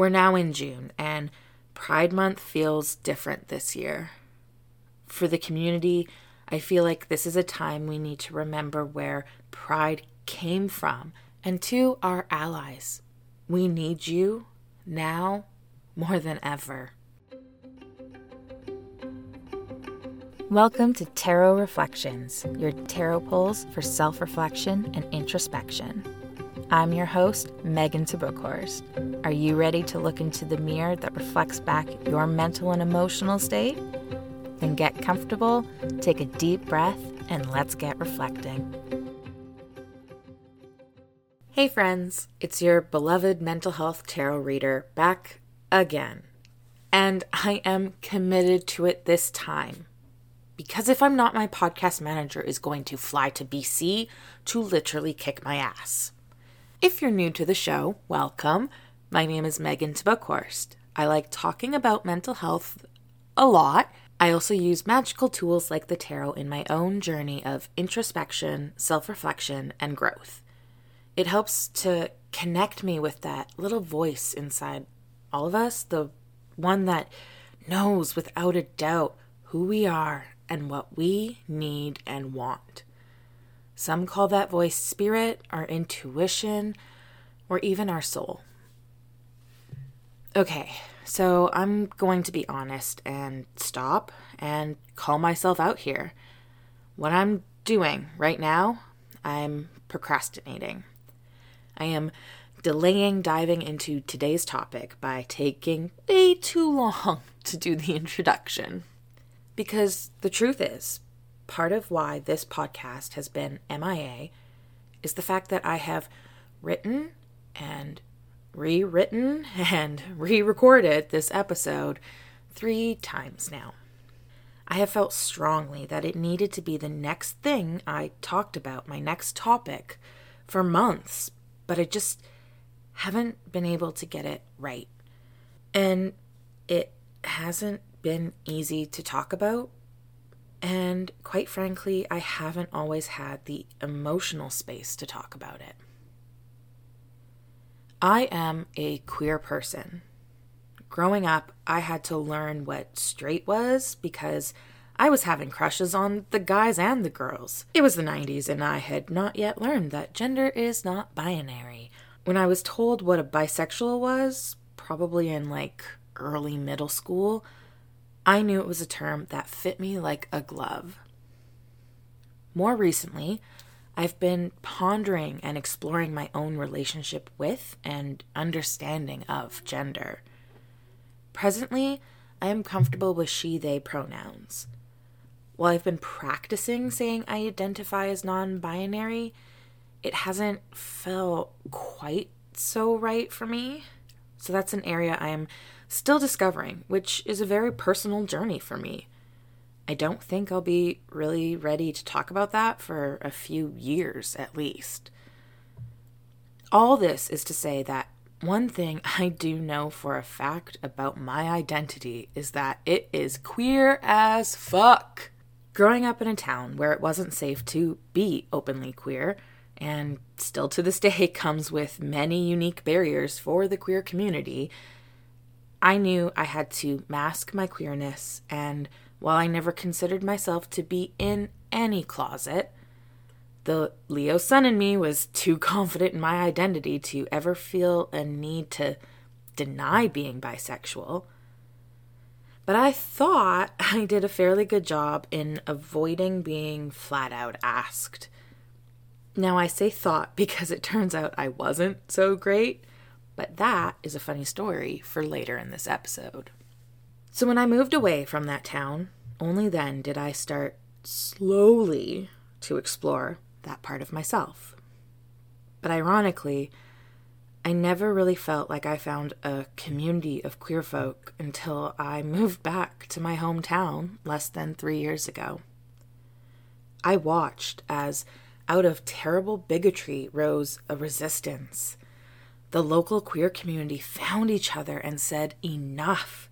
We're now in June, and Pride Month feels different this year. For the community, I feel like this is a time we need to remember where pride came from. And to our allies, we need you now more than ever. Welcome to Tarot Reflections, your tarot pulls for self reflection and introspection. I'm your host, Megan Tabukhorst. Are you ready to look into the mirror that reflects back your mental and emotional state? Then get comfortable, take a deep breath, and let's get reflecting. Hey, friends, it's your beloved mental health tarot reader back again. And I am committed to it this time because if I'm not, my podcast manager is going to fly to BC to literally kick my ass. If you're new to the show, welcome. My name is Megan Tabukhorst. I like talking about mental health a lot. I also use magical tools like the tarot in my own journey of introspection, self reflection, and growth. It helps to connect me with that little voice inside all of us, the one that knows without a doubt who we are and what we need and want. Some call that voice spirit, our intuition, or even our soul. Okay, so I'm going to be honest and stop and call myself out here. What I'm doing right now, I'm procrastinating. I am delaying diving into today's topic by taking way too long to do the introduction. Because the truth is, part of why this podcast has been MIA is the fact that I have written and rewritten and re recorded this episode three times now. I have felt strongly that it needed to be the next thing I talked about, my next topic, for months, but I just haven't been able to get it right. And it hasn't been easy to talk about. And quite frankly, I haven't always had the emotional space to talk about it. I am a queer person. Growing up, I had to learn what straight was because I was having crushes on the guys and the girls. It was the 90s, and I had not yet learned that gender is not binary. When I was told what a bisexual was, probably in like early middle school, I knew it was a term that fit me like a glove. More recently, I've been pondering and exploring my own relationship with and understanding of gender. Presently, I am comfortable with she they pronouns. While I've been practicing saying I identify as non binary, it hasn't felt quite so right for me. So that's an area I am still discovering, which is a very personal journey for me. I don't think I'll be really ready to talk about that for a few years at least. All this is to say that one thing I do know for a fact about my identity is that it is queer as fuck. Growing up in a town where it wasn't safe to be openly queer, and still to this day comes with many unique barriers for the queer community, I knew I had to mask my queerness, and while I never considered myself to be in any closet, the Leo sun in me was too confident in my identity to ever feel a need to deny being bisexual. But I thought I did a fairly good job in avoiding being flat out asked. Now, I say thought because it turns out I wasn't so great. But that is a funny story for later in this episode. So, when I moved away from that town, only then did I start slowly to explore that part of myself. But ironically, I never really felt like I found a community of queer folk until I moved back to my hometown less than three years ago. I watched as, out of terrible bigotry, rose a resistance the local queer community found each other and said, Enough.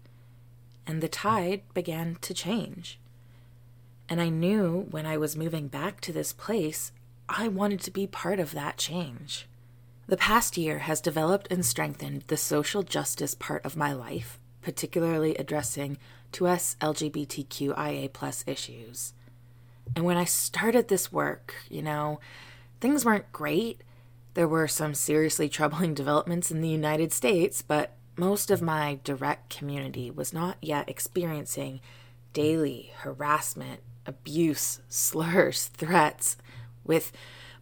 And the tide began to change. And I knew when I was moving back to this place, I wanted to be part of that change. The past year has developed and strengthened the social justice part of my life, particularly addressing 2S LGBTQIA plus issues. And when I started this work, you know, things weren't great. There were some seriously troubling developments in the United States, but most of my direct community was not yet experiencing daily harassment, abuse, slurs, threats, with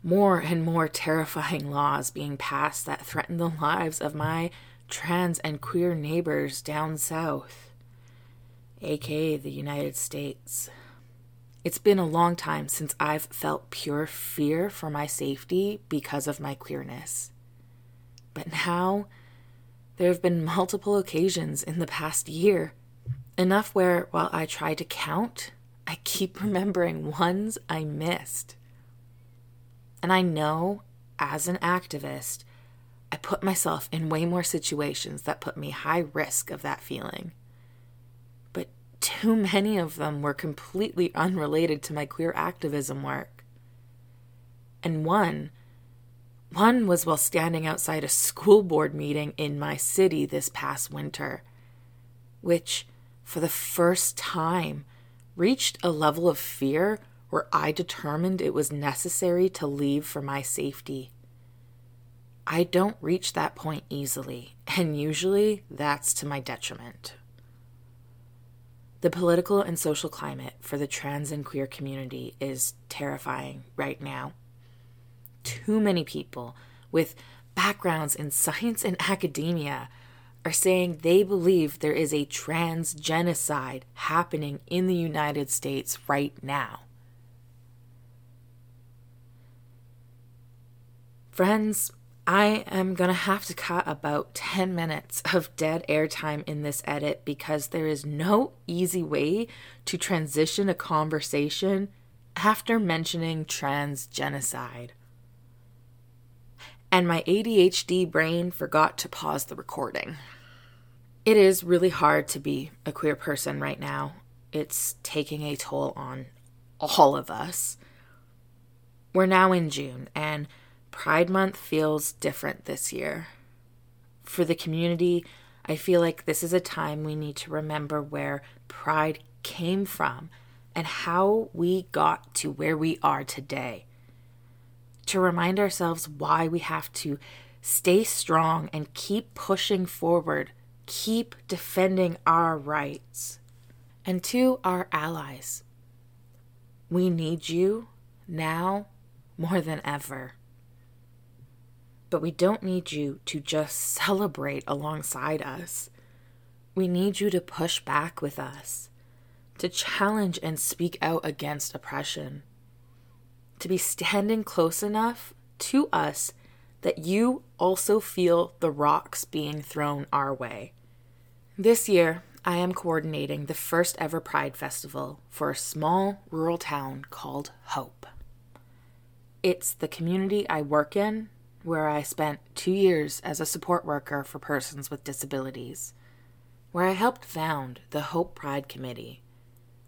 more and more terrifying laws being passed that threaten the lives of my trans and queer neighbors down south, aka the United States. It's been a long time since I've felt pure fear for my safety because of my queerness. But now, there have been multiple occasions in the past year, enough where, while I try to count, I keep remembering ones I missed. And I know as an activist, I put myself in way more situations that put me high risk of that feeling. Too many of them were completely unrelated to my queer activism work. And one, one was while standing outside a school board meeting in my city this past winter, which, for the first time, reached a level of fear where I determined it was necessary to leave for my safety. I don't reach that point easily, and usually that's to my detriment. The political and social climate for the trans and queer community is terrifying right now. Too many people with backgrounds in science and academia are saying they believe there is a trans genocide happening in the United States right now. Friends, I am going to have to cut about 10 minutes of dead airtime in this edit because there is no easy way to transition a conversation after mentioning trans genocide. And my ADHD brain forgot to pause the recording. It is really hard to be a queer person right now. It's taking a toll on all of us. We're now in June, and Pride Month feels different this year. For the community, I feel like this is a time we need to remember where pride came from and how we got to where we are today. To remind ourselves why we have to stay strong and keep pushing forward, keep defending our rights. And to our allies, we need you now more than ever. But we don't need you to just celebrate alongside us. We need you to push back with us, to challenge and speak out against oppression, to be standing close enough to us that you also feel the rocks being thrown our way. This year, I am coordinating the first ever Pride Festival for a small rural town called Hope. It's the community I work in where I spent two years as a support worker for persons with disabilities, where I helped found the Hope Pride Committee,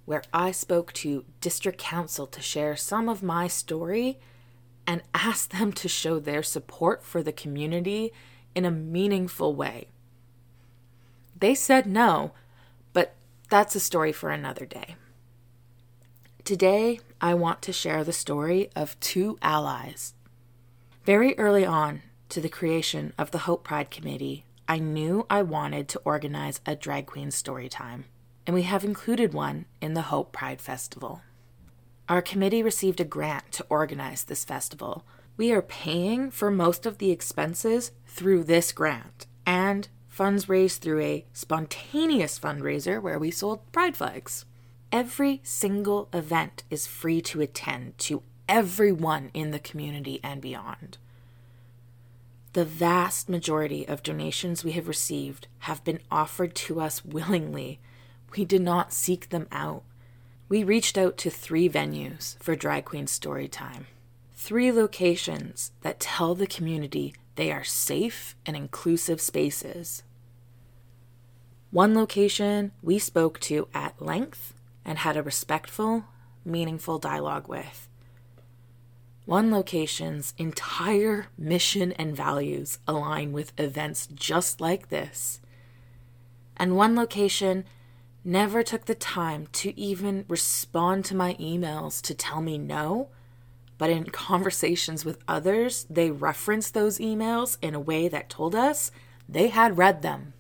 where I spoke to district council to share some of my story and asked them to show their support for the community in a meaningful way. They said no, but that's a story for another day. Today, I want to share the story of two allies very early on to the creation of the Hope Pride Committee, I knew I wanted to organize a drag queen story time, and we have included one in the Hope Pride Festival. Our committee received a grant to organize this festival. We are paying for most of the expenses through this grant and funds raised through a spontaneous fundraiser where we sold pride flags. Every single event is free to attend to everyone in the community and beyond. The vast majority of donations we have received have been offered to us willingly. We did not seek them out. We reached out to three venues for Drag Queen Storytime. Three locations that tell the community they are safe and inclusive spaces. One location we spoke to at length and had a respectful, meaningful dialogue with. One location's entire mission and values align with events just like this. And one location never took the time to even respond to my emails to tell me no, but in conversations with others, they referenced those emails in a way that told us they had read them.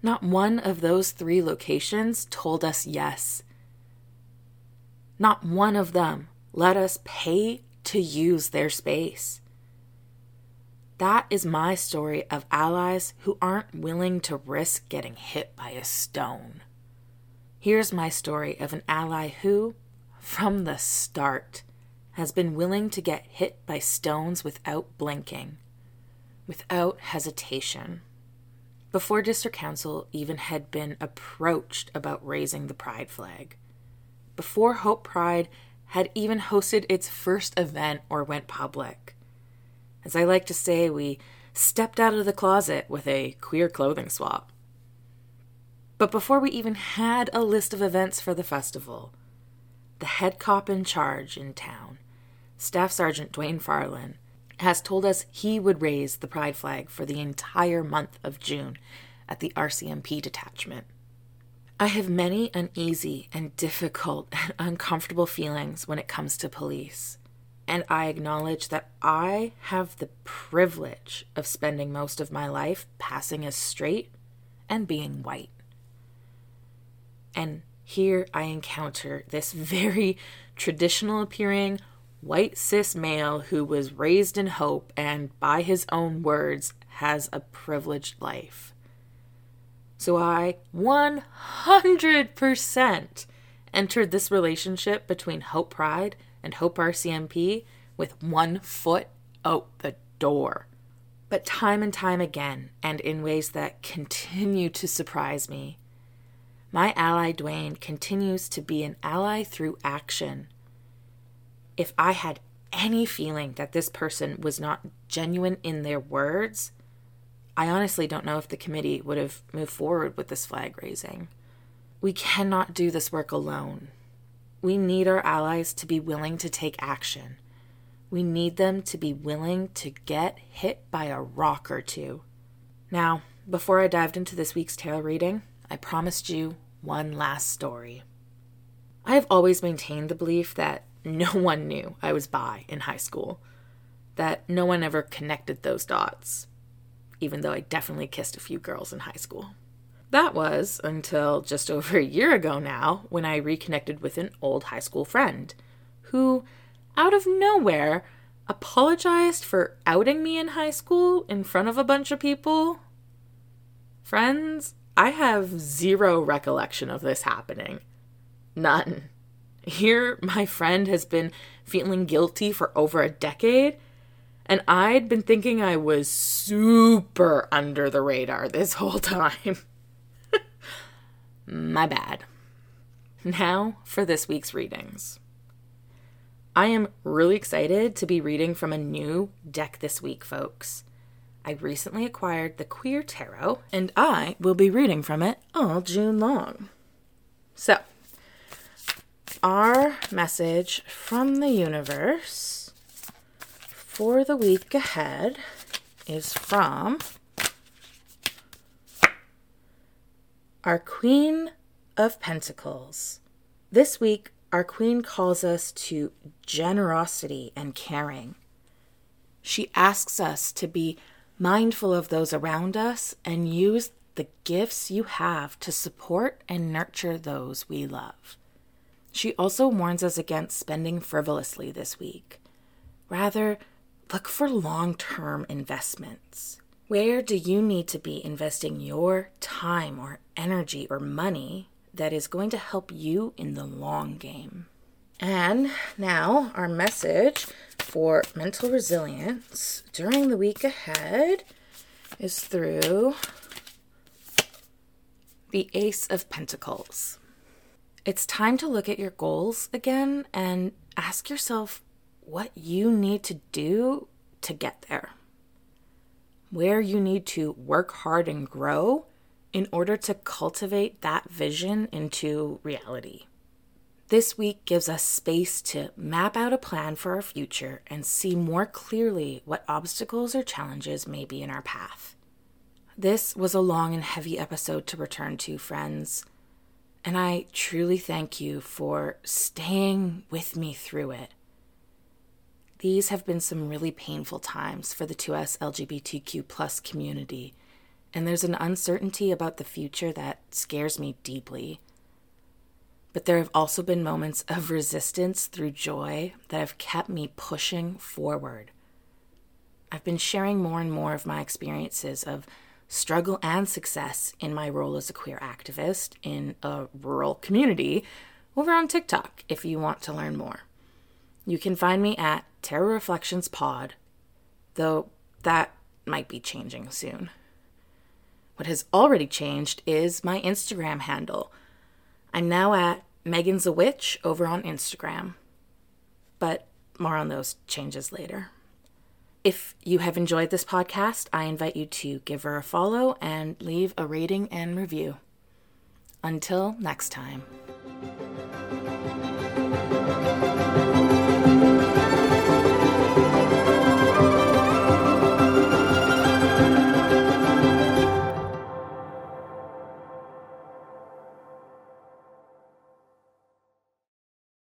Not one of those three locations told us yes. Not one of them let us pay to use their space. That is my story of allies who aren't willing to risk getting hit by a stone. Here's my story of an ally who, from the start, has been willing to get hit by stones without blinking, without hesitation. Before District Council even had been approached about raising the Pride flag, before Hope Pride had even hosted its first event or went public. As I like to say, we stepped out of the closet with a queer clothing swap. But before we even had a list of events for the festival, the head cop in charge in town, Staff Sergeant Dwayne Farland, has told us he would raise the pride flag for the entire month of June at the RCMP detachment. I have many uneasy and difficult and uncomfortable feelings when it comes to police. And I acknowledge that I have the privilege of spending most of my life passing as straight and being white. And here I encounter this very traditional appearing white cis male who was raised in hope and, by his own words, has a privileged life. So I 100% entered this relationship between Hope Pride and Hope RCMP with one foot out the door. But time and time again, and in ways that continue to surprise me, my ally Dwayne continues to be an ally through action. If I had any feeling that this person was not genuine in their words, I honestly don't know if the committee would have moved forward with this flag raising. We cannot do this work alone. We need our allies to be willing to take action. We need them to be willing to get hit by a rock or two. Now, before I dived into this week's tarot reading, I promised you one last story. I have always maintained the belief that no one knew I was bi in high school, that no one ever connected those dots even though I definitely kissed a few girls in high school. That was until just over a year ago now when I reconnected with an old high school friend who, out of nowhere, apologized for outing me in high school in front of a bunch of people. Friends, I have zero recollection of this happening. None. Here, my friend has been feeling guilty for over a decade and I'd been thinking I was super under the radar this whole time. My bad. Now for this week's readings. I am really excited to be reading from a new deck this week, folks. I recently acquired the Queer Tarot, and I will be reading from it all June long. So, our message from the universe for the week ahead is from our Queen of Pentacles. This week, our Queen calls us to generosity and caring. She asks us to be mindful of those around us and use the gifts you have to support and nurture those we love. She also warns us against spending frivolously this week. Rather, Look for long term investments. Where do you need to be investing your time or energy or money that is going to help you in the long game? And now, our message for mental resilience during the week ahead is through the Ace of Pentacles. It's time to look at your goals again and ask yourself what you need to do to get there, where you need to work hard and grow in order to cultivate that vision into reality. This week gives us space to map out a plan for our future and see more clearly what obstacles or challenges may be in our path. This was a long and heavy episode to return to, friends, and I truly thank you for staying with me through it. These have been some really painful times for the 2S LGBTQ plus community, and there's an uncertainty about the future that scares me deeply. But there have also been moments of resistance through joy that have kept me pushing forward. I've been sharing more and more of my experiences of struggle and success in my role as a queer activist in a rural community over on TikTok if you want to learn more. You can find me at Tarot Reflections Pod, though that might be changing soon. What has already changed is my Instagram handle. I'm now at Megan's a Witch over on Instagram. But more on those changes later. If you have enjoyed this podcast, I invite you to give her a follow and leave a rating and review. Until next time.